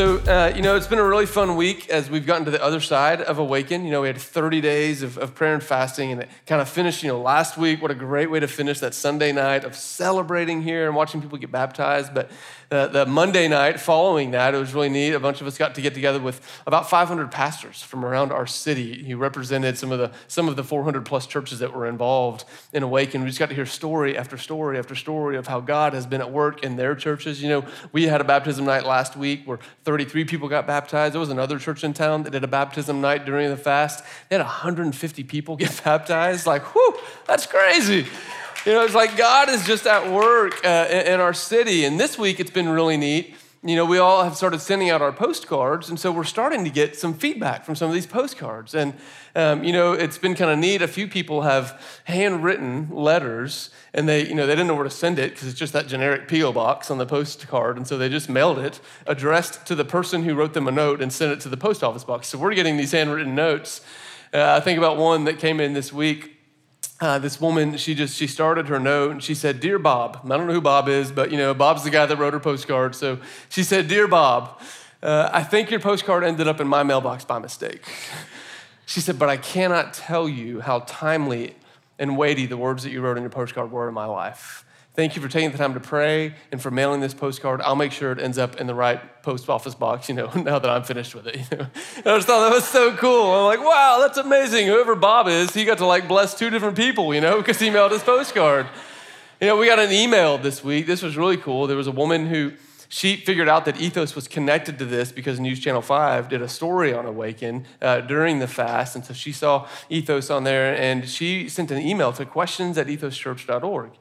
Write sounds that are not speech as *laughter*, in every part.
So, uh, you know, it's been a really fun week as we've gotten to the other side of Awaken. You know, we had 30 days of, of prayer and fasting, and it kind of finished, you know, last week. What a great way to finish that Sunday night of celebrating here and watching people get baptized. But the, the Monday night following that, it was really neat. A bunch of us got to get together with about 500 pastors from around our city who represented some of the, some of the 400 plus churches that were involved in Awaken. We just got to hear story after story after story of how God has been at work in their churches. You know, we had a baptism night last week where 33 people got baptized. There was another church in town that did a baptism night during the fast. They had 150 people *laughs* get baptized. Like, whew, that's crazy. You know, it's like God is just at work uh, in our city. And this week it's been really neat. You know, we all have started sending out our postcards, and so we're starting to get some feedback from some of these postcards. And, um, you know, it's been kind of neat. A few people have handwritten letters, and they, you know, they didn't know where to send it because it's just that generic P.O. box on the postcard. And so they just mailed it, addressed to the person who wrote them a note, and sent it to the post office box. So we're getting these handwritten notes. Uh, I think about one that came in this week uh, this woman, she just, she started her note and she said, Dear Bob, I don't know who Bob is, but you know, Bob's the guy that wrote her postcard. So she said, Dear Bob, uh, I think your postcard ended up in my mailbox by mistake. She said, but I cannot tell you how timely and weighty the words that you wrote in your postcard were in my life. Thank you for taking the time to pray and for mailing this postcard. I'll make sure it ends up in the right post office box, you know, *laughs* now that I'm finished with it. You know? I just thought that was so cool. I'm like, wow, that's amazing. Whoever Bob is, he got to like bless two different people, you know, because he mailed his postcard. You know, we got an email this week. This was really cool. There was a woman who she figured out that Ethos was connected to this because News Channel 5 did a story on Awaken uh, during the fast. And so she saw Ethos on there and she sent an email to questions at ethoschurch.org.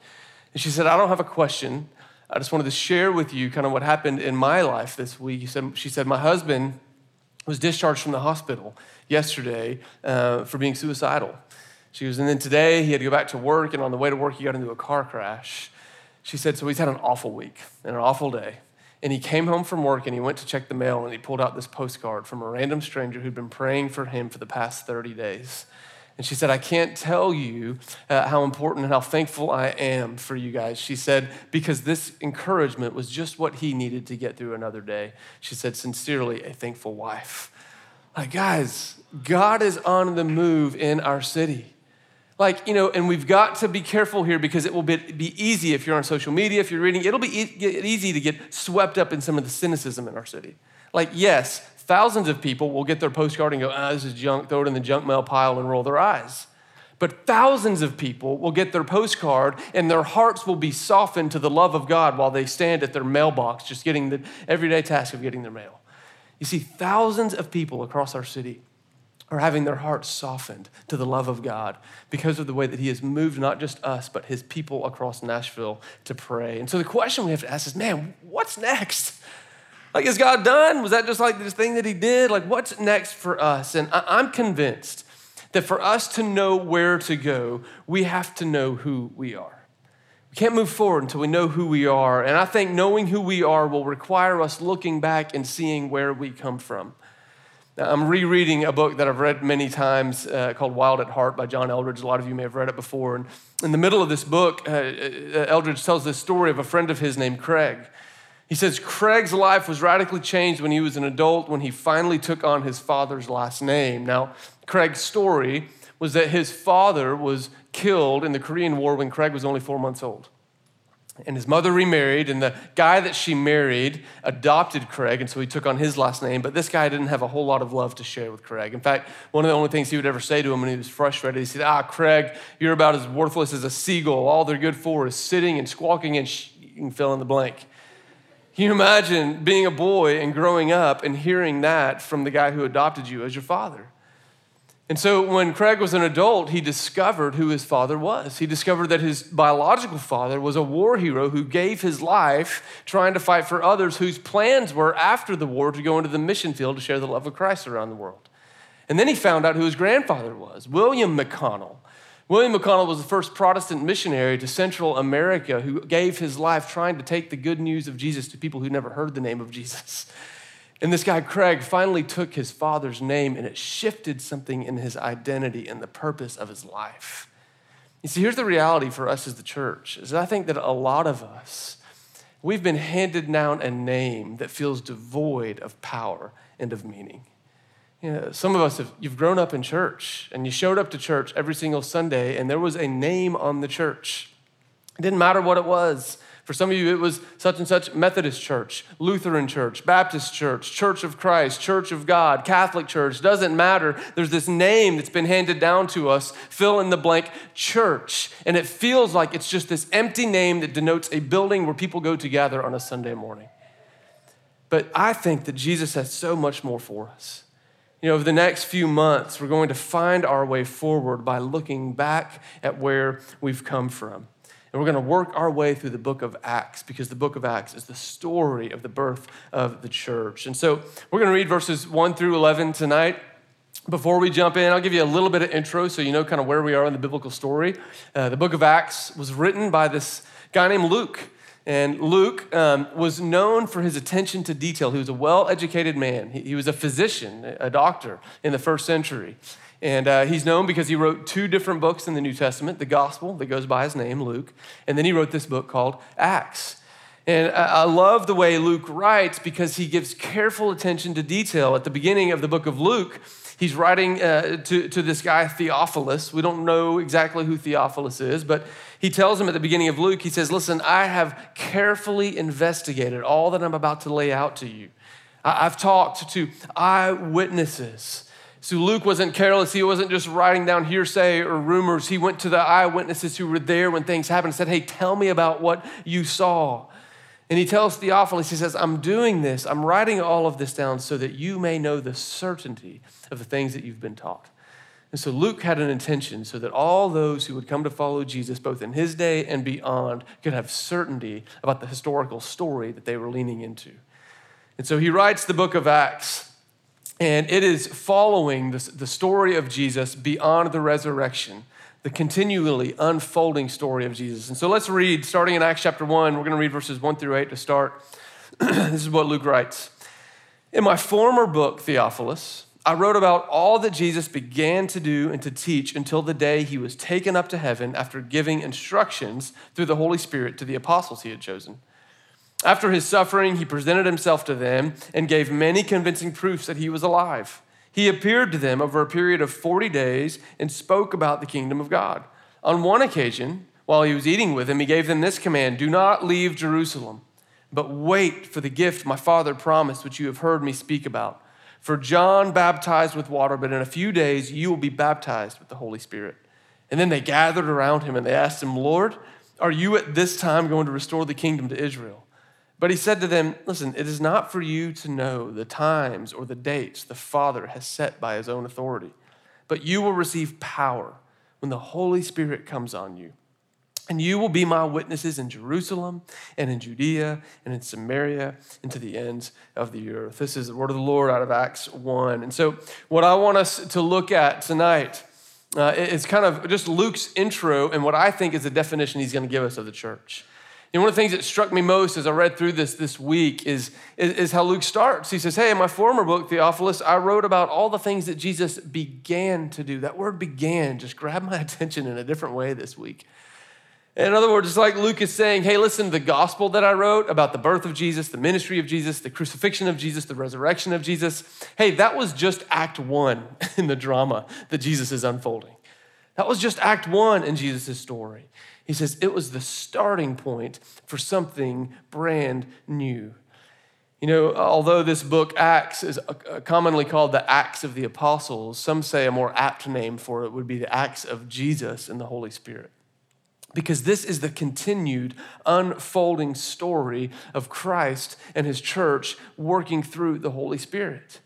And she said, I don't have a question. I just wanted to share with you kind of what happened in my life this week. She said, My husband was discharged from the hospital yesterday uh, for being suicidal. She goes, and then today he had to go back to work, and on the way to work, he got into a car crash. She said, So he's had an awful week and an awful day. And he came home from work and he went to check the mail and he pulled out this postcard from a random stranger who'd been praying for him for the past 30 days. And she said, I can't tell you uh, how important and how thankful I am for you guys. She said, because this encouragement was just what he needed to get through another day. She said, sincerely, a thankful wife. Like, guys, God is on the move in our city. Like, you know, and we've got to be careful here because it will be, be easy if you're on social media, if you're reading, it'll be e- easy to get swept up in some of the cynicism in our city. Like, yes, Thousands of people will get their postcard and go, ah, this is junk, throw it in the junk mail pile and roll their eyes. But thousands of people will get their postcard and their hearts will be softened to the love of God while they stand at their mailbox, just getting the everyday task of getting their mail. You see, thousands of people across our city are having their hearts softened to the love of God because of the way that He has moved not just us, but His people across Nashville to pray. And so the question we have to ask is man, what's next? Like, is God done? Was that just like this thing that He did? Like, what's next for us? And I'm convinced that for us to know where to go, we have to know who we are. We can't move forward until we know who we are. And I think knowing who we are will require us looking back and seeing where we come from. Now, I'm rereading a book that I've read many times uh, called Wild at Heart by John Eldredge. A lot of you may have read it before. And in the middle of this book, uh, uh Eldredge tells this story of a friend of his named Craig. He says Craig's life was radically changed when he was an adult, when he finally took on his father's last name. Now, Craig's story was that his father was killed in the Korean War when Craig was only four months old. And his mother remarried, and the guy that she married adopted Craig, and so he took on his last name. But this guy didn't have a whole lot of love to share with Craig. In fact, one of the only things he would ever say to him when he was frustrated, he said, Ah, Craig, you're about as worthless as a seagull. All they're good for is sitting and squawking and sh- fill in the blank. Can you imagine being a boy and growing up and hearing that from the guy who adopted you as your father? And so when Craig was an adult, he discovered who his father was. He discovered that his biological father was a war hero who gave his life trying to fight for others whose plans were after the war to go into the mission field to share the love of Christ around the world. And then he found out who his grandfather was, William McConnell. William McConnell was the first Protestant missionary to Central America who gave his life trying to take the good news of Jesus to people who never heard the name of Jesus. *laughs* And this guy, Craig, finally took his father's name and it shifted something in his identity and the purpose of his life. You see, here's the reality for us as the church is I think that a lot of us We've been handed down a name that feels devoid of power and of meaning. You know, some of us have you've grown up in church and you showed up to church every single Sunday and there was a name on the church. It didn't matter what it was. For some of you, it was such and such Methodist church, Lutheran church, Baptist church, Church of Christ, Church of God, Catholic church. Doesn't matter. There's this name that's been handed down to us, fill in the blank church. And it feels like it's just this empty name that denotes a building where people go together on a Sunday morning. But I think that Jesus has so much more for us. You know, over the next few months, we're going to find our way forward by looking back at where we've come from. And we're going to work our way through the book of Acts because the book of Acts is the story of the birth of the church. And so we're going to read verses 1 through 11 tonight. Before we jump in, I'll give you a little bit of intro so you know kind of where we are in the biblical story. Uh, the book of Acts was written by this guy named Luke. And Luke um, was known for his attention to detail. He was a well educated man, he, he was a physician, a doctor in the first century. And uh, he's known because he wrote two different books in the New Testament the gospel that goes by his name, Luke, and then he wrote this book called Acts. And I love the way Luke writes because he gives careful attention to detail. At the beginning of the book of Luke, he's writing uh, to, to this guy, Theophilus. We don't know exactly who Theophilus is, but he tells him at the beginning of Luke, he says, Listen, I have carefully investigated all that I'm about to lay out to you. I've talked to eyewitnesses so Luke wasn't careless. He wasn't just writing down hearsay or rumors. He went to the eyewitnesses who were there when things happened and said, Hey, tell me about what you saw. And he tells Theophilus, he says, I'm doing this, I'm writing all of this down so that you may know the certainty of the things that you've been taught. And so Luke had an intention so that all those who would come to follow Jesus, both in his day and beyond, could have certainty about the historical story that they were leaning into. And so he writes the book of Acts and it is following the story of Jesus beyond the resurrection, the continually unfolding story of Jesus. And so let's read, starting in Acts chapter 1, we're going to read verses 1 through 8 to start. *clears throat* this is what Luke writes In my former book, Theophilus, I wrote about all that Jesus began to do and to teach until the day he was taken up to heaven after giving instructions through the Holy Spirit to the apostles he had chosen. After his suffering, he presented himself to them and gave many convincing proofs that he was alive. He appeared to them over a period of 40 days and spoke about the kingdom of God. On one occasion, while he was eating with them, he gave them this command Do not leave Jerusalem, but wait for the gift my father promised, which you have heard me speak about. For John baptized with water, but in a few days you will be baptized with the Holy Spirit. And then they gathered around him and they asked him, Lord, are you at this time going to restore the kingdom to Israel? But he said to them, Listen, it is not for you to know the times or the dates the Father has set by his own authority, but you will receive power when the Holy Spirit comes on you. And you will be my witnesses in Jerusalem and in Judea and in Samaria and to the ends of the earth. This is the word of the Lord out of Acts 1. And so, what I want us to look at tonight uh, is kind of just Luke's intro and what I think is the definition he's going to give us of the church. And one of the things that struck me most as I read through this this week is, is, is, how Luke starts. He says, Hey, in my former book, Theophilus, I wrote about all the things that Jesus began to do. That word began just grabbed my *laughs* attention in a different way this week. In other words, it's like Luke is saying, Hey, listen, the gospel that I wrote about the birth of Jesus, the ministry of Jesus, the crucifixion of Jesus, the resurrection of Jesus, hey, that was just act one *laughs* in the drama that Jesus is unfolding. That was just act one in Jesus' story. He says it was the starting point for something brand new. You know, although this book, Acts, is commonly called the Acts of the Apostles, some say a more apt name for it would be the Acts of Jesus and the Holy Spirit. Because this is the continued unfolding story of Christ and his church working through the Holy Spirit.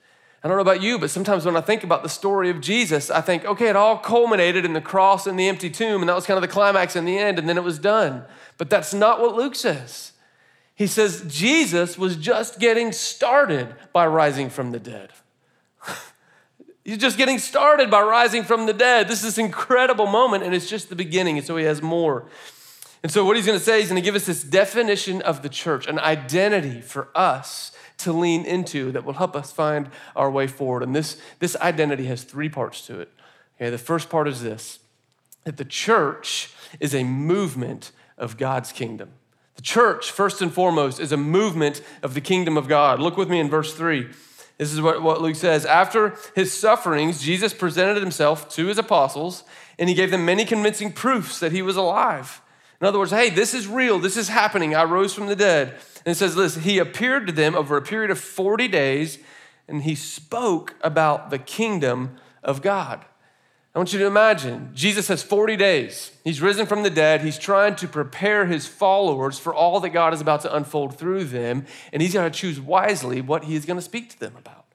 I don't know about you, but sometimes when I think about the story of Jesus, I think, okay, it all culminated in the cross and the empty tomb, and that was kind of the climax in the end, and then it was done. But that's not what Luke says. He says Jesus was just getting started by rising from the dead. *laughs* He's just getting started by rising from the dead. This is incredible moment, and it's just the beginning, and so he has more. And so, what he's going to say, he's going to give us this definition of the church, an identity for us to lean into that will help us find our way forward. And this, this identity has three parts to it. Okay, the first part is this that the church is a movement of God's kingdom. The church, first and foremost, is a movement of the kingdom of God. Look with me in verse 3. This is what, what Luke says. After his sufferings, Jesus presented himself to his apostles, and he gave them many convincing proofs that he was alive. In other words, hey, this is real. This is happening. I rose from the dead. And it says, listen, he appeared to them over a period of 40 days, and he spoke about the kingdom of God. I want you to imagine Jesus has 40 days. He's risen from the dead. He's trying to prepare his followers for all that God is about to unfold through them. And he's got to choose wisely what he is going to speak to them about.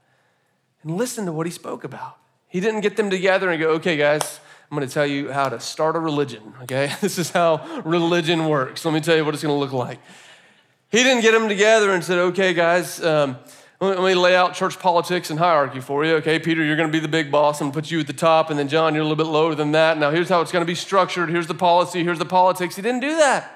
And listen to what he spoke about. He didn't get them together and go, okay, guys, I'm going to tell you how to start a religion, okay? *laughs* This is how religion works. Let me tell you what it's going to look like. He didn't get them together and said, okay, guys, um, let me lay out church politics and hierarchy for you. Okay, Peter, you're going to be the big boss. I'm going to put you at the top. And then, John, you're a little bit lower than that. Now, here's how it's going to be structured. Here's the policy. Here's the politics. He didn't do that.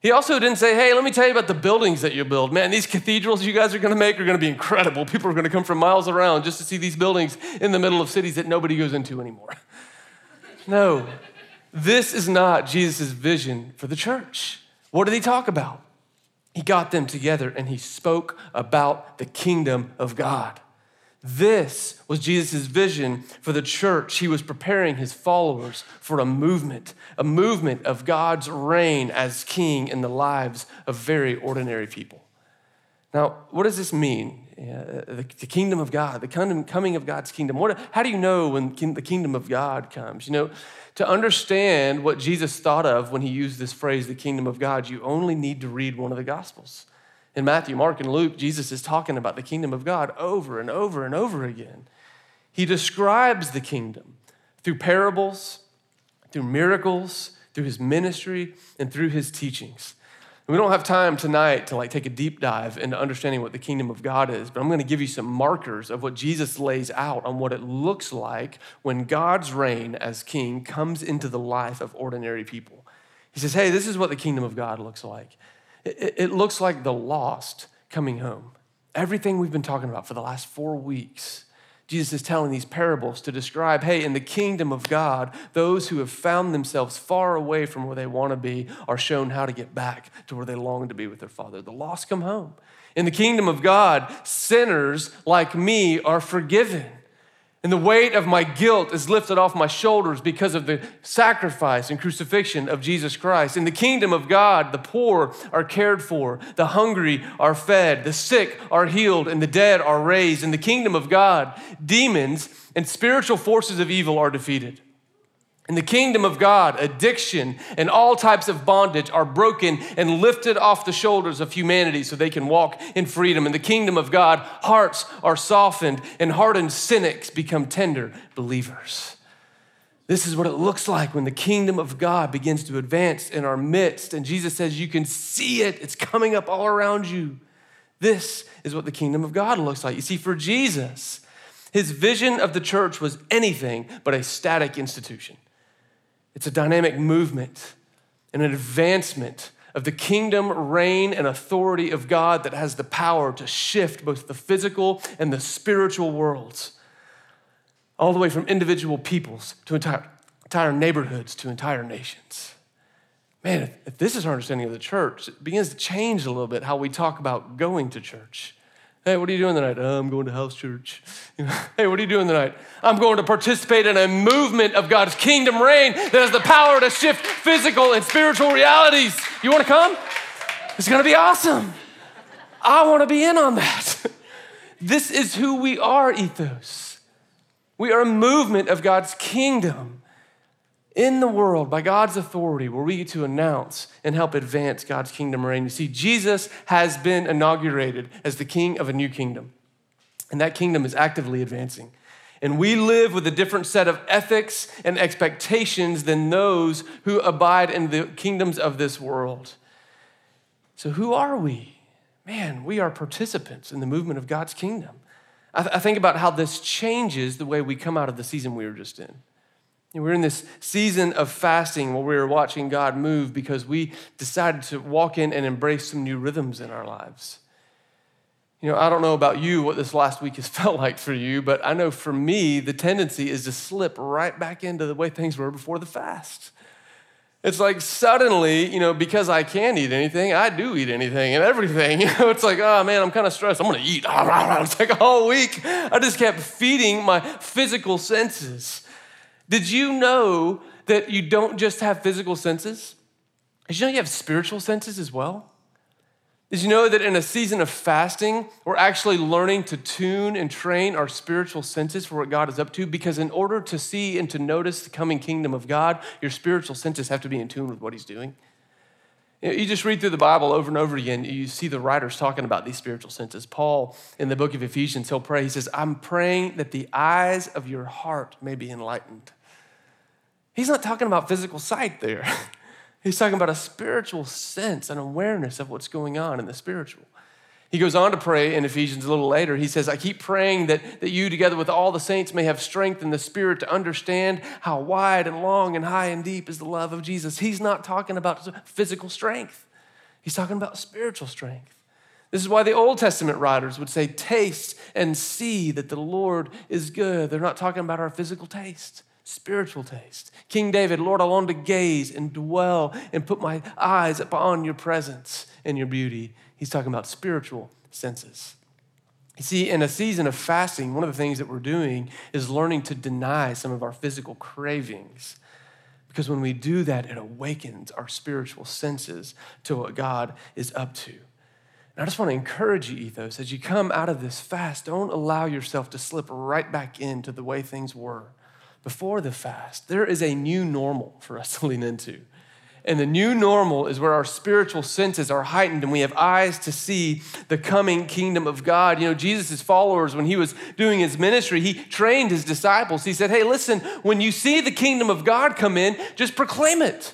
He also didn't say, hey, let me tell you about the buildings that you build. Man, these cathedrals you guys are going to make are going to be incredible. People are going to come from miles around just to see these buildings in the middle of cities that nobody goes into anymore. *laughs* no, this is not Jesus' vision for the church. What did he talk about? He got them together and he spoke about the kingdom of God. This was Jesus' vision for the church. He was preparing his followers for a movement, a movement of God's reign as king in the lives of very ordinary people. Now, what does this mean? Uh, the, the, kingdom of God, the coming of God's kingdom. What, how do you know when the kingdom of God comes? You know, to understand what Jesus thought of when he used this phrase, the kingdom of God, you only need to read one of the Gospels. In Matthew, Mark, and Luke, Jesus is talking about the kingdom of God over and over and over again. He describes the kingdom through parables, through miracles, through his ministry, and through his teachings. We don't have time tonight to like take a deep dive into understanding what the kingdom of God is, but I'm going to give you some markers of what Jesus lays out on what it looks like when God's reign as king comes into the life of ordinary people. He says, Hey, this is what the kingdom of God looks like. It, it looks like the lost coming home. Everything we've been talking about for the last four weeks Jesus is telling these parables to describe hey, in the kingdom of God, those who have found themselves far away from where they want to be are shown how to get back to where they long to be with their Father. The lost come home. In the kingdom of God, sinners like me are forgiven. And the weight of my guilt is lifted off my shoulders because of the sacrifice and crucifixion of Jesus Christ. In the kingdom of God, the poor are cared for, the hungry are fed, the sick are healed, and the dead are raised. In the kingdom of God, demons and spiritual forces of evil are defeated. In the kingdom of God, addiction and all types of bondage are broken and lifted off the shoulders of humanity so they can walk in freedom. In the kingdom of God, hearts are softened and hardened cynics become tender believers. This is what it looks like when the kingdom of God begins to advance in our midst. And Jesus says, You can see it, it's coming up all around you. This is what the kingdom of God looks like. You see, for Jesus, his vision of the church was anything but a static institution. It's a dynamic movement and an advancement of the kingdom, reign, and authority of God that has the power to shift both the physical and the spiritual worlds, all the way from individual peoples to entire, entire neighborhoods to entire nations. Man, if this is our understanding of the church, it begins to change a little bit how we talk about going to church. Hey, what are you doing tonight? Oh, I'm going to house church. *laughs* hey, what are you doing tonight? I'm going to participate in a movement of God's kingdom reign that has the power to shift physical and spiritual realities. You want to come? It's going to be awesome. I want to be in on that. *laughs* this is who we are, ethos. We are a movement of God's kingdom in the world by God's authority where we get to announce and help advance God's kingdom reign. You see, Jesus has been inaugurated as the king of a new kingdom, and that kingdom is actively advancing. And we live with a different set of ethics and expectations than those who abide in the kingdoms of this world. So, who are we? Man, we are participants in the movement of God's kingdom. I, th- I think about how this changes the way we come out of the season we were just in. We're in this season of fasting where we are watching God move because we decided to walk in and embrace some new rhythms in our lives. You know, I don't know about you what this last week has *laughs* felt like for you, but I know for me, the tendency is to slip right back into the way things were before the fast. It's like suddenly, you know, because I can eat anything, I do eat anything and everything. *laughs* You know, it's like, oh man, I'm kind of stressed. I'm gonna eat. *laughs* It's like all week. I just kept feeding my physical senses. Did you know that you don't just have physical senses? Did you know you have spiritual senses as well? Did you know that in a season of fasting, we're actually learning to tune and train our spiritual senses for what God is up to? Because in order to see and to notice the coming kingdom of God, your spiritual senses have to be in tune with what He's doing. You just read through the Bible over and over again, you see the writers talking about these spiritual senses. Paul, in the book of Ephesians, he'll pray, he says, I'm praying that the eyes of your heart may be enlightened. He's not talking about physical sight there. *laughs* He's talking about a spiritual sense and awareness of what's going on in the spiritual. He goes on to pray in Ephesians a little later. He says, I keep praying that, that you, together with all the saints, may have strength in the Spirit to understand how wide and long and high and deep is the love of Jesus. He's not talking about physical strength, he's talking about spiritual strength. This is why the Old Testament writers would say, Taste and see that the Lord is good. They're not talking about our physical taste spiritual taste. King David, Lord, I long to gaze and dwell and put my eyes upon your presence and your beauty. He's talking about spiritual senses. You see, in a season of fasting, one of the things that we're doing is learning to deny some of our physical cravings. Because when we do that, it awakens our spiritual senses to what God is up to. And I just want to encourage you, Ethos, as you come out of this fast, don't allow yourself to slip right back into the way things were before the fast. There is a new normal for us to lean into. And the new normal is where our spiritual senses are heightened and we have eyes to see the coming kingdom of God. You know, Jesus' followers, when he was doing his ministry, he trained his disciples. He said, Hey, listen, when you see the kingdom of God come in, just proclaim it.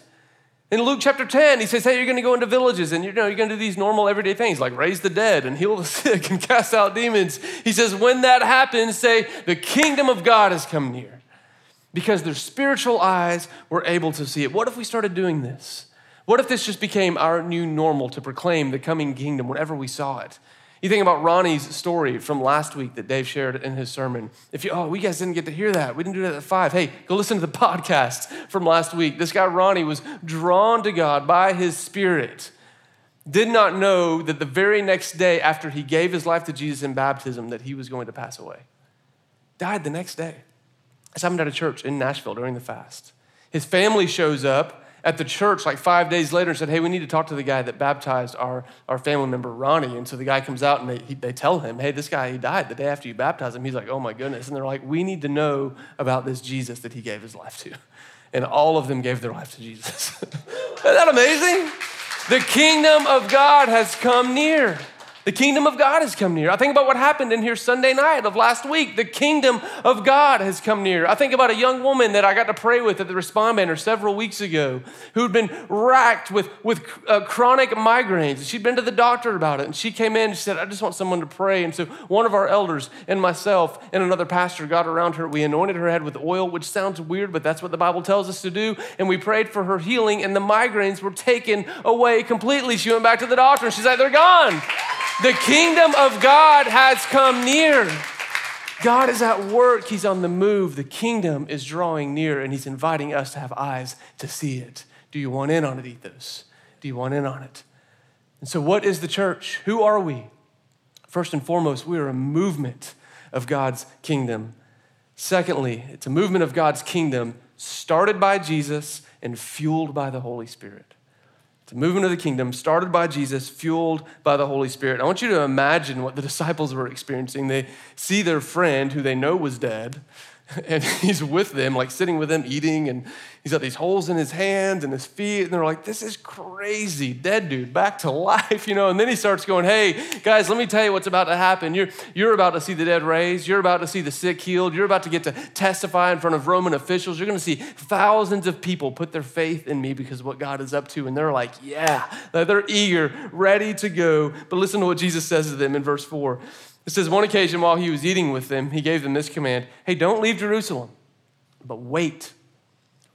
In Luke chapter 10, he says, Hey, you're going to go into villages and you know, you're going to do these normal everyday things like raise the dead and heal the *laughs* sick and cast out demons. He says, When that happens, say, The kingdom of God has come near because their spiritual eyes were able to see it. What if we started doing this? What if this just became our new normal to proclaim the coming kingdom whenever we saw it? You think about Ronnie's story from last week that Dave shared in his sermon. If you, oh, we guys didn't get to hear that. We didn't do that at five. Hey, go listen to the *laughs* podcast from last week. This guy, Ronnie, was drawn to God by his spirit. Did not know that the very next day after he gave his life to Jesus in baptism that he was going to pass away. Died the next day. This happened at a church in Nashville during the fast. His family shows up at the church like five days later and said, Hey, we need to talk to the guy that baptized our, our family member, Ronnie. And so the guy comes out and they, he, they tell him, Hey, this guy, he died the day after you baptized him. He's like, Oh my goodness. And they're like, We need to know about this Jesus that he gave his life to. And all of them gave their life to Jesus. *laughs* Isn't that amazing? The kingdom of God has come near. The kingdom of God has come near. I think about what happened in here Sunday night of last week. The kingdom of God has come near. I think about a young woman that I got to pray with at the Respond Banner several weeks ago who'd been racked with, with uh, chronic migraines. She'd been to the doctor about it, and she came in and she said, I just want someone to pray. And so one of our elders and myself and another pastor got around her. We anointed her head with oil, which sounds weird, but that's what the Bible tells us to do. And we prayed for her healing, and the migraines were taken away completely. She went back to the doctor, and she's like, They're gone. The kingdom of God has come near. God is at work. He's on the move. The kingdom is drawing near, and He's inviting us to have eyes to see it. Do you want in on it, Ethos? Do you want in on it? And so, what is the church? Who are we? First and foremost, we are a movement of God's kingdom. Secondly, it's a movement of God's kingdom started by Jesus and fueled by the Holy Spirit. The movement of the kingdom started by Jesus, fueled by the Holy Spirit. I want you to imagine what the *laughs* disciples were experiencing. They see their friend who they know was dead, *laughs* and he's with them, like sitting with them, eating, and he's got these holes in his hands and his feet, and they're like, "This is crazy, dead dude, back to *laughs* life," you know. And then he starts going, "Hey, guys, let me tell you what's about to happen. You're you're about to see the dead raised. You're about to see the sick healed. You're about to get to testify in front of Roman officials. You're going to see thousands of people put their faith in me because what God is up to." And they're like, "Yeah," they're eager, ready to go. But listen to what Jesus says to them in verse four. It says, one occasion while he was eating with them, he gave them this command Hey, don't leave Jerusalem, but wait,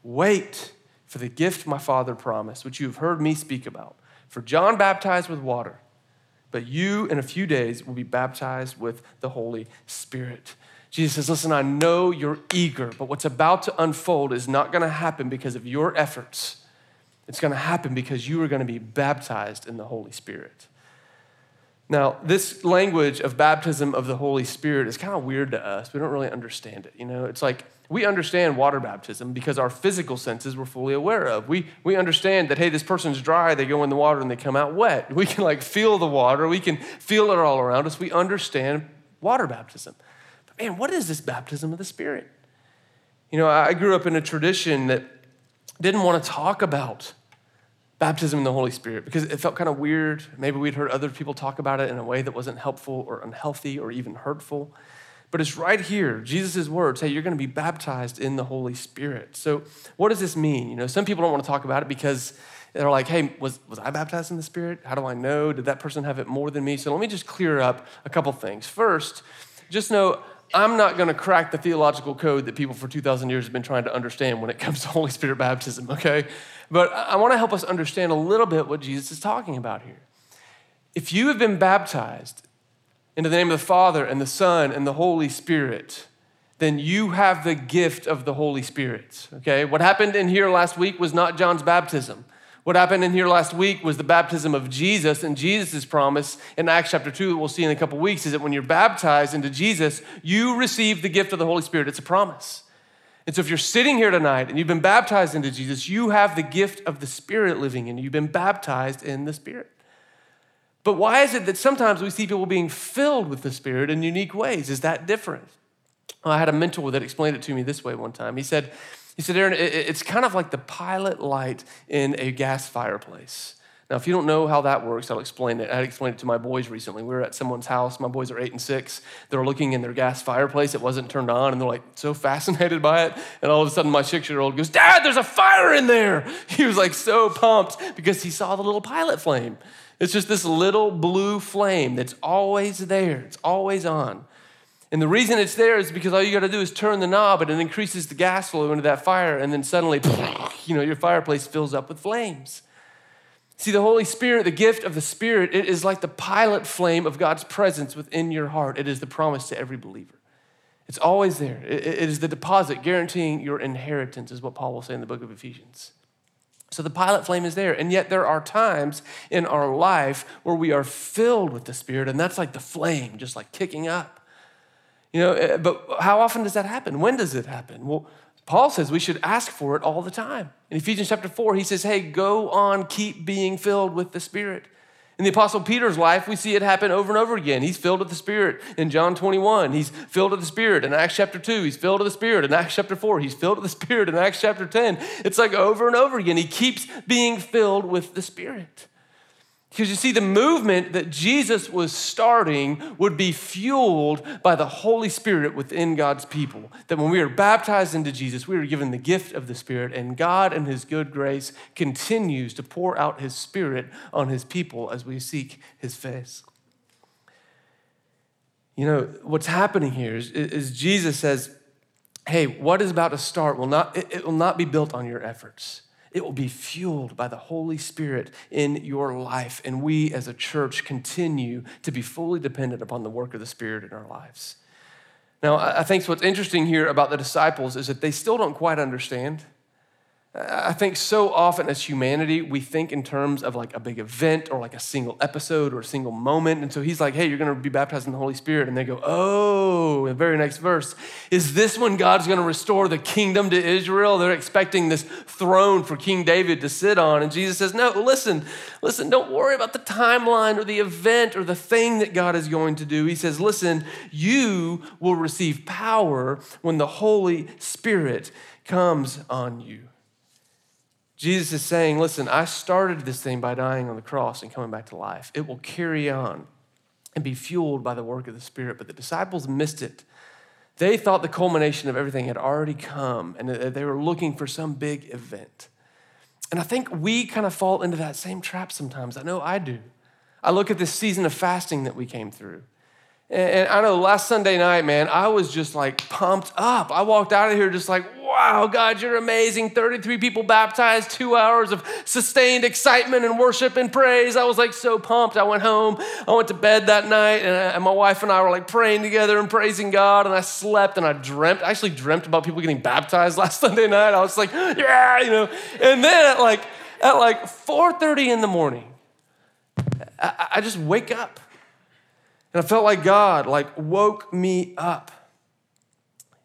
wait for the gift my father promised, which you have heard me speak about. For John baptized with water, but you in a few days will be baptized with the Holy Spirit. Jesus says, Listen, I know you're eager, but what's about to unfold is not going to happen because of your efforts. It's going to happen because you are going to be baptized in the Holy Spirit. Now, this language of baptism of the Holy Spirit is kind of weird to us. We don't really understand it. You know, it's like we understand water baptism because our physical senses we're fully aware of. We, we understand that, hey, this person's dry, they go in the water and they come out wet. *laughs* We can like feel the water, we can feel it all around us. We understand water baptism. But man, what is this baptism of the Spirit? You know, I grew up in a tradition that didn't want to talk about baptism in the Holy Spirit because it felt kind of weird. Maybe we'd heard other people talk about it in a way that wasn't helpful or unhealthy or even hurtful. But it's right here, Jesus' words hey, you're going to be baptized in the Holy Spirit. So, what does this mean? You know, some people don't want to talk about it because they're like, hey, was, was I baptized in the Spirit? How do I know? Did that person have it more than me? So, let me just clear up a couple things. First, just know I'm not going to crack the theological code that people for 2,000 years have been trying to understand when it comes to *laughs* Holy Spirit baptism, okay? But I want to help us understand a little bit what Jesus is talking about here. If you have been baptized into the name of the Father and the Son and the Holy Spirit, then you have the gift of the Holy Spirit. Okay? What happened in here last week was not John's baptism. What happened in here last week was the baptism of Jesus, and Jesus' promise in Acts chapter 2, that we'll see in a couple weeks, is that when you're baptized into Jesus, you receive the gift of the Holy Spirit. It's a promise. And so, if you're sitting here tonight and you've been baptized into Jesus, you have the gift of the Spirit living in you. You've been baptized in the Spirit. But why is it that sometimes we see people being filled with the Spirit in unique ways? Is that different? I had a mentor that explained it to me this way one time. He said, he said, Aaron, it's kind of like the pilot light in a gas fireplace. Now, if you don't know how that works, I'll explain it. I explained it to my boys recently. We were at someone's house. My boys are eight and six. They were looking in their gas fireplace. It wasn't turned on, and they're like so fascinated by it. And all of a sudden, my six year old goes, Dad, there's a fire in there. *laughs* He was like so pumped because he saw the little pilot flame. It's just this little blue flame that's always there, it's always on. And the reason it's there is because all you got to do is turn the knob and it increases the gas flow into that fire, and then suddenly, you know, your fireplace fills up with flames. See, the Holy Spirit, the gift of the Spirit, it is like the pilot flame of God's presence within your heart. It is the promise to every believer. It's always there. It is the deposit guaranteeing your inheritance, is what Paul will say in the book of Ephesians. So the pilot flame is there. And yet there are times in our life where we are filled with the Spirit, and that's like the flame, just like kicking up. You know, eh, but how often does that happen? When does it happen? Well, Paul says we should ask for it all the time. In Ephesians chapter 4, he says, Hey, go on, keep being filled with the Spirit. In the Apostle Peter's life, we see it happen over and over again. He's filled with the Spirit in John 21. He's filled with the Spirit in Acts chapter 2. He's filled with the Spirit in Acts chapter 4. He's filled with the Spirit in Acts chapter 10. It's like over and over again. He keeps being filled with the Spirit. Because you see, the movement that Jesus was starting would be fueled by the Holy Spirit within God's people. That when we are baptized into Jesus, we are given the gift of the Spirit, and God, in His good grace, continues to pour out His Spirit on His people as we seek His face. You know, what's happening here is, is Jesus says, Hey, what is about to start will not, it, it will not be built on your efforts. It will be fueled by the Holy Spirit in your life. And we as a church continue to be fully dependent upon the work of the Spirit in our lives. Now, I think what's interesting here about the disciples is that they still don't quite understand. I think so often as humanity, we think in terms of like a big event or like a single episode or a single moment. And so he's like, hey, you're going to be baptized in the Holy Spirit. And they go, oh, the very next verse, is this when God's going to restore the kingdom to Israel? They're expecting this throne for King David to sit on. And Jesus says, no, listen, listen, don't worry about the timeline or the event or the thing that God is going to do. He says, listen, you will receive power when the Holy Spirit comes on you. Jesus is saying, listen, I started this thing by dying on the cross and coming back to life. It will carry on and be fueled by the work of the Spirit. But the disciples missed it. They thought the culmination of everything had already come and they were looking for some big event. And I think we kind of fall into that same trap sometimes. I know I do. I look at this season of fasting that we came through. And I know last Sunday night, man, I was just like pumped up. I walked out of here just like, wow, God, you're amazing. 33 people baptized, two hours of sustained excitement and worship and praise. I was like so pumped. I went home, I went to bed that night, and uh, my wife and I were like praying together and praising God. And I slept and I dreamt. I actually dreamt about people getting baptized *laughs* last Sunday night. I was like, yeah, you know. And then at like, at like 4:30 in the morning. I, I just wake up. And I felt like God like woke me up.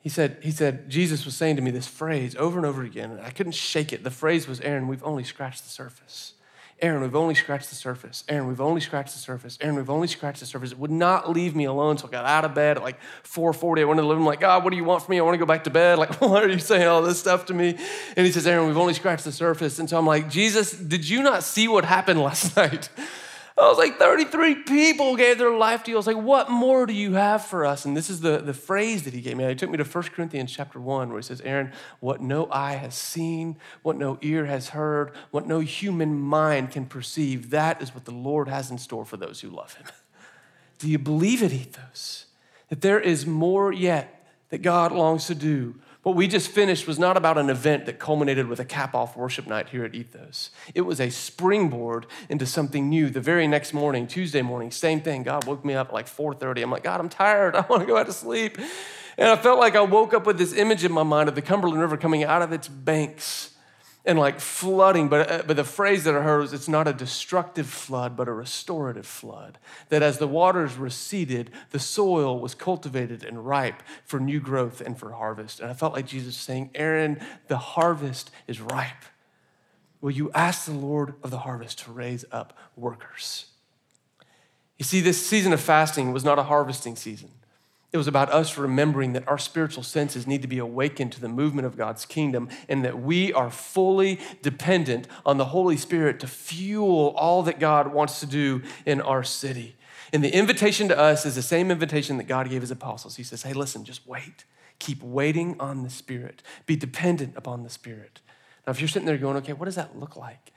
He said, he said, Jesus was saying to me this phrase over and over again, and I couldn't shake it. The phrase was, Aaron, we've only scratched the surface. Aaron, we've only scratched the surface. Aaron, we've only scratched the surface. Aaron, we've only scratched the surface. It would not leave me alone. So I got out of bed at like 4:40. I went to the living room, like, God, what do you want from me? I want to go back to bed. Like, *laughs* why are you saying all this stuff to me? And he says, Aaron, we've only scratched the surface. And so I'm like, Jesus, did you not see what happened *laughs* last night? I was like, 33 people gave their life to you. I was like, what more do you have for us? And this is the, the phrase that he gave me. He took me to 1 Corinthians chapter 1, where he says, Aaron, what no eye has seen, what no ear has heard, what no human mind can perceive, that is what the Lord has in store for those who love him. *laughs* Do you believe it, Ethos? That there is more yet that God longs to do what we just finished was not about an event that culminated with a cap off worship night here at Ethos. It was a springboard into something new. The very next morning, Tuesday morning, same thing. God woke me up at like 4:30. I'm like, God, I'm tired. *laughs* I want to go out to sleep. And I felt like I woke up with this image in my mind of the Cumberland River coming out of its banks and like flooding. But, uh, but the phrase that I heard was it's not a destructive flood, but a restorative flood. That as the waters receded, the soil was cultivated and ripe for new growth and for harvest. And I felt like Jesus saying, Aaron, the harvest is ripe. Will you ask the Lord of the harvest to raise up workers? You see, this season of fasting was not a harvesting season. It was about us remembering that our spiritual senses need to be awakened to the movement of God's kingdom and that we are fully dependent on the Holy Spirit to fuel all that God wants to do in our city. And the invitation to us is the same invitation that God gave his apostles. He says, Hey, listen, just wait. Keep waiting on the Spirit, be dependent upon the Spirit. Now, if you're sitting there going, Okay, what does that look like?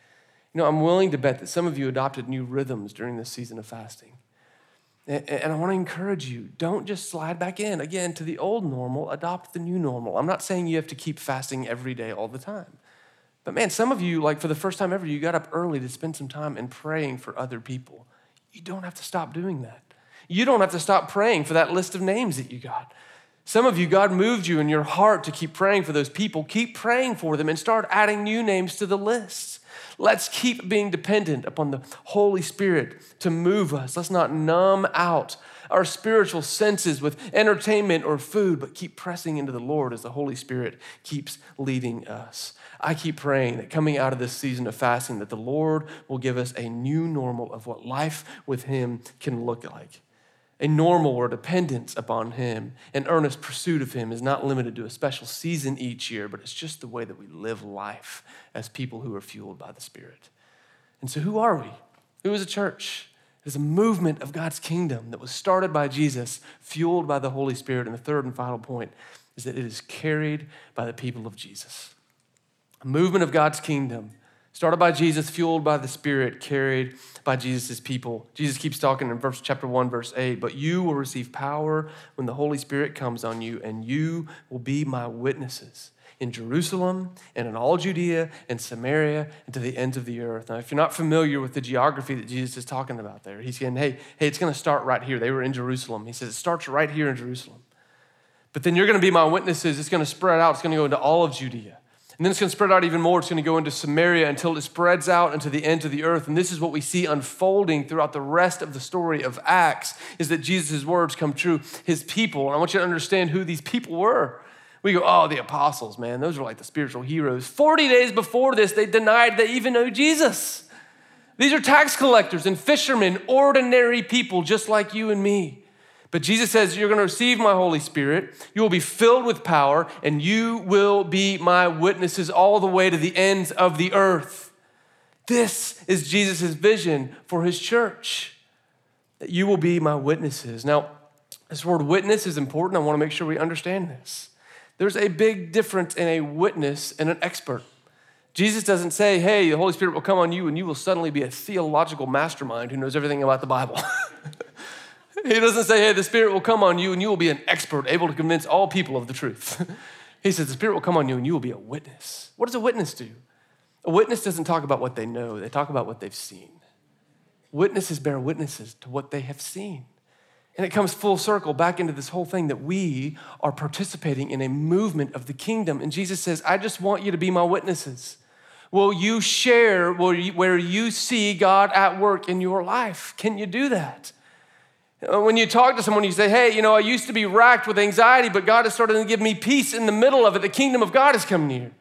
You know, I'm willing to bet that some of you adopted new rhythms during this season of fasting. And I want to encourage you don't just slide back in again to the old normal, adopt the new normal. I'm not saying you have to keep fasting every day all the time. But man, some of you, like for the first time ever, you got up early to spend some time in praying for other people. You don't have to stop doing that. You don't have to stop praying for that list of names that you got. Some of you, God moved you in your heart to keep praying for those people. Keep praying for them and start adding new names to the list. Let's keep being dependent upon the Holy Spirit to move us. Let's not numb out our spiritual senses with entertainment or food, but keep pressing into the Lord as the Holy Spirit keeps leading us. I keep praying that coming out of this season of fasting that the Lord will give us a new normal of what life with him can look like. A normal or dependence upon Him, an earnest pursuit of Him is not limited to a special season each year, but it's just the way that we live life as people who are fueled by the Spirit. And so, who are we? Who is a church? It is a movement of God's kingdom that was started by Jesus, fueled by the Holy Spirit. And the third and final point is that it is carried by the people of Jesus. A movement of God's kingdom started by Jesus, fueled by the Spirit, carried by Jesus' people. Jesus keeps talking in verse chapter 1, verse 8, but you will receive power when the Holy Spirit comes on you, and you will be my witnesses in Jerusalem and in all Judea and Samaria and to the ends of the earth. Now, if you're not familiar with the geography that Jesus is talking about there, he's saying, hey, hey, it's going to start right here. They were in Jerusalem. He says, it starts right here in Jerusalem. But then you're going to be my witnesses. It's going to spread out. It's going to go into all of Judea and then it's going to spread out even more. It's going to go into Samaria until it spreads out into the end of the earth. And this is what we see unfolding throughout the rest of the story of Acts is that Jesus' words come true. His people, and I want you to understand who these people were. We go, oh, the apostles, man, those are like the spiritual heroes. 40 days before this, they denied they even know Jesus. These are tax collectors and fishermen, ordinary people just like you and me. But Jesus says, You're going to receive my Holy Spirit. You will be filled with power, and you will be my witnesses all the way to the ends of the earth. This is Jesus' vision for his church that you will be my witnesses. Now, this word witness is important. I want to make sure we understand this. There's a big difference in a witness and an expert. Jesus doesn't say, hey, the Holy Spirit will come on you and you will suddenly be a theological mastermind who knows everything about the Bible. *laughs* *laughs* He doesn't say, hey, the Spirit will come on you and you will be an expert, able to convince all people of the truth. *laughs* he says, the Spirit will come on you and you will be a witness. What does a witness do? A witness doesn't talk about what they know, they talk about what they've seen. Witnesses bear witnesses to what they have seen. And it comes full circle back into this whole thing that we are participating in a movement of the kingdom. And Jesus says, I just want you to be my witnesses. will you share where you see God at work in your life? Can you do that? Uh, when you talk to someone, you say, Hey, you know, I used to be racked with anxiety, but God has started to give me peace in the middle of it. The kingdom of God has come near.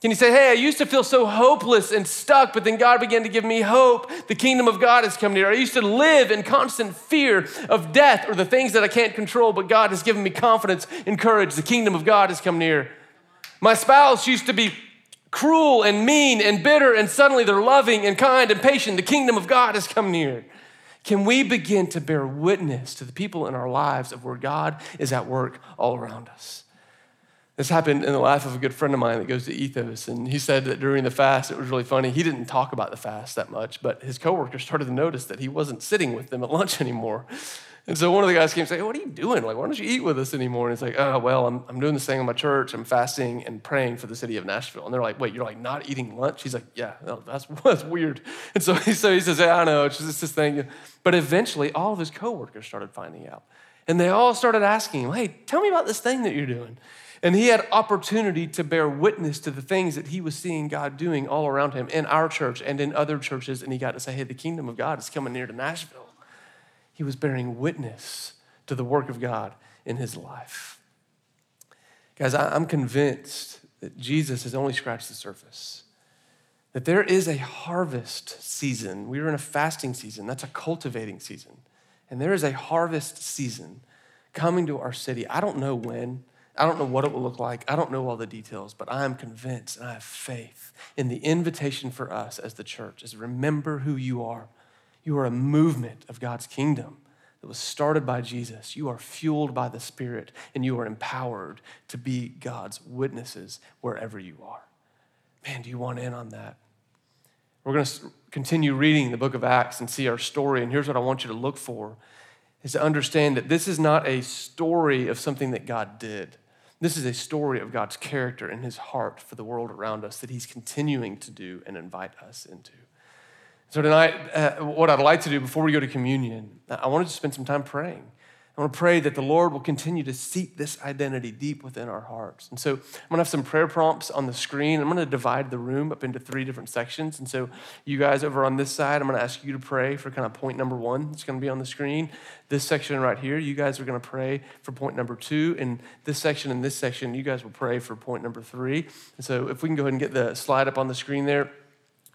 Can you say, Hey, I used to feel so hopeless and stuck, but then God began to give me hope. The kingdom of God has come near. I used to live in constant fear of death or the things that I can't control, but God has given me confidence and courage. The kingdom of God has come near. My spouse used to be cruel and mean and bitter, and suddenly they're loving and kind and patient. The kingdom of God has come near. Can we begin to bear witness to the people in our lives of where God is at work all around us? This happened in the life of a good friend of mine that goes to Ethos, and he said that during the fast, it was really funny. He didn't talk about the fast that much, but his coworkers started to notice that he wasn't sitting with them at lunch *laughs* anymore. And so one of the guys came and said, hey, What are you doing? Like, why don't you eat with us anymore? And he's like, Oh, well, I'm, I'm doing this thing in my church. I'm fasting and praying for the city of Nashville. And they're like, Wait, you're like not eating lunch? He's like, Yeah, no, that's, *laughs* that's weird. And so, he, so he says, Yeah, I know, it's just this thing. But eventually, all of his coworkers started finding out. And they all started asking him, Hey, tell me about this thing that you're doing. And he had opportunity to bear witness to the things that he was seeing God doing all around him in our church and in other churches. And he got to say, Hey, the kingdom of God is coming near to Nashville. He was bearing witness to the work of God in his life. Guys, I'm convinced that Jesus has only scratched the surface. That there is a harvest season. We are in a fasting season, that's a cultivating season. And there is a harvest season coming to our city. I don't know when, I don't know what it will look like, I don't know all the details, but I am convinced and I have faith in the invitation for us as the church is remember who you are. You are a movement of God's kingdom that was started by Jesus. You are fueled by the Spirit and you are empowered to be God's witnesses wherever you are. Man, do you want in on that? We're going to continue reading the book of Acts and see our story. And here's what I want you to look for is to understand that this is not a story of something that God did. This is a story of God's character and his heart for the world around us that he's continuing to do and invite us into. So, tonight, uh, what I'd like to do before we go to communion, I wanted to spend some time praying. I want to pray that the Lord will continue to seek this identity deep within our hearts. And so I'm going to have some prayer prompts on the screen. I'm going to divide the room up into three different sections. And so you guys over on this side, I'm going to ask you to pray for kind of point number one. It's going to be on the screen. This section right here, you guys are going to pray for point number two. And this section and this section, you guys will pray for point number three. And so if we can go ahead and get the slide up on the screen there.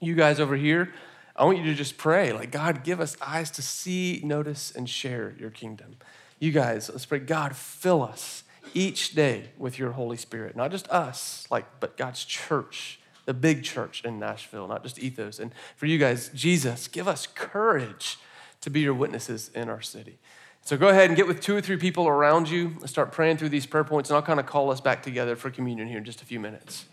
You guys over here, I want you to just pray, like, God, give us eyes to see, notice, and share your kingdom. You guys, let's pray, God, fill us each day with your Holy Spirit. Not just us, like, but God's church, the big church in Nashville, not just ethos. And for you guys, Jesus, give us courage to be your witnesses in our city. So go ahead and get with two or three people around you and start praying through these prayer points, and I'll kind of call us back together for communion here in just a few minutes.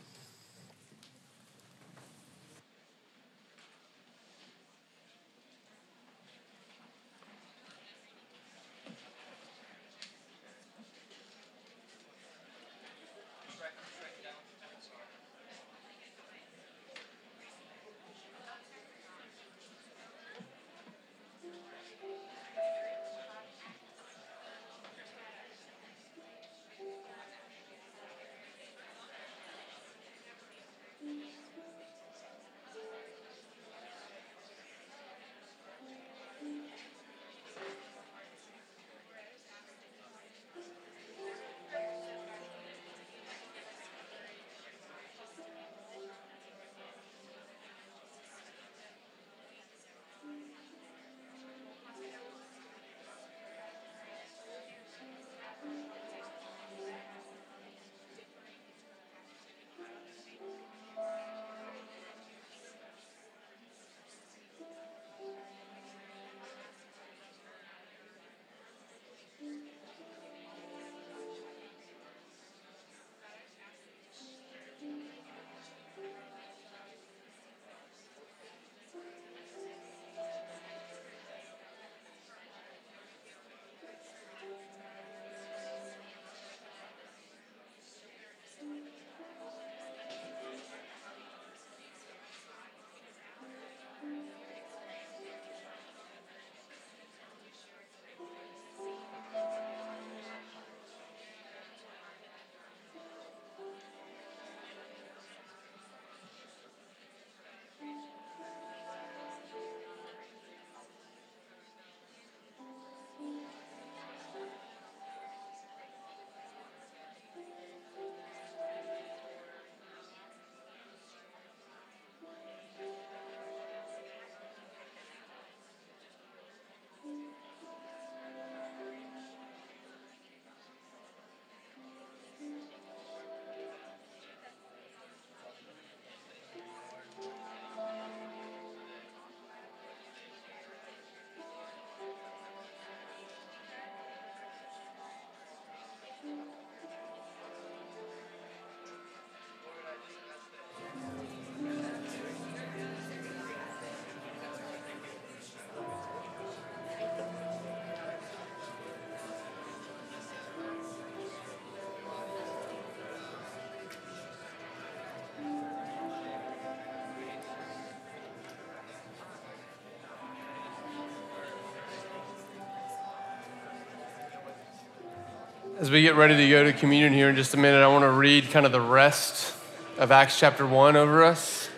As we get ready to go to communion here in just a minute, I want to read kind of the rest of Acts chapter 1 over us.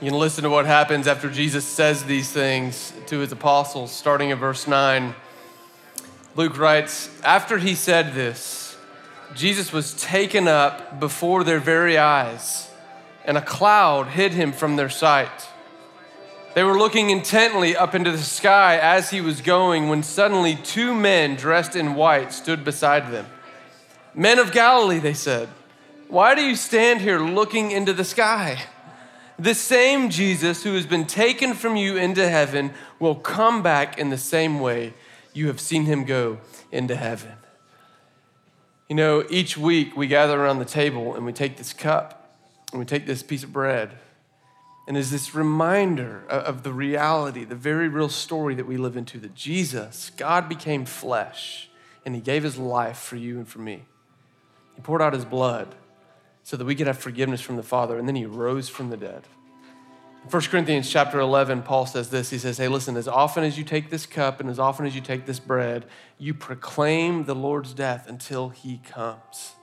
You can listen to what happens after Jesus says these things to his apostles, starting in verse 9. Luke writes After he said this, Jesus was taken up before their very eyes, and a cloud hid him from their sight. They were looking intently up into the sky as he was going when suddenly two men dressed in white stood beside them. Men of Galilee, they said, why do you stand here looking into the sky? The same Jesus who has been taken from you into heaven will come back in the same way you have seen him go into heaven. You know, each week we gather around the table and we take this cup and we take this piece of bread and is this reminder of the reality, the very real story that we live into that Jesus, God became flesh, and He gave His life for you and for me. He poured out His blood so that we could have forgiveness from the Father, and then He rose from the dead. In 1 Corinthians chapter 11, Paul says this. He says, Hey, listen, as often as you take this cup and as often as you take this bread, you proclaim the Lord's death until He comes.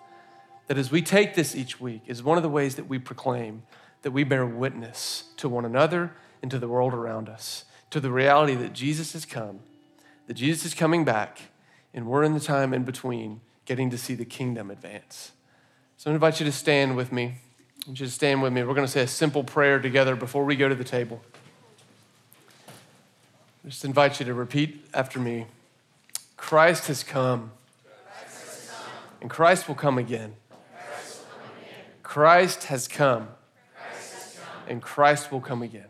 That as we take this each week is one of the ways that we proclaim that we bear witness to one another and to the world around us, to the reality that Jesus has come, that Jesus is coming back, and we're in the time in between getting to see the kingdom advance. So I invite you to stand with me. I want you to stand with me. We're going to say a simple prayer together before we go to the table. I just invite you to repeat after me Christ has come, and Christ will come again. Christ has come and Christ will come again.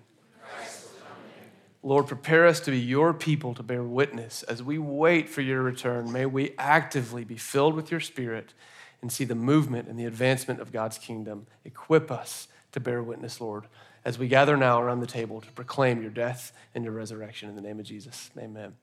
Lord, prepare us to be your people to bear witness as we wait for your return. May we actively be filled with your spirit and see the movement and the advancement of God's kingdom. Equip us to bear witness, Lord, as we gather now around the table to proclaim your death and your resurrection in the name of Jesus. Amen.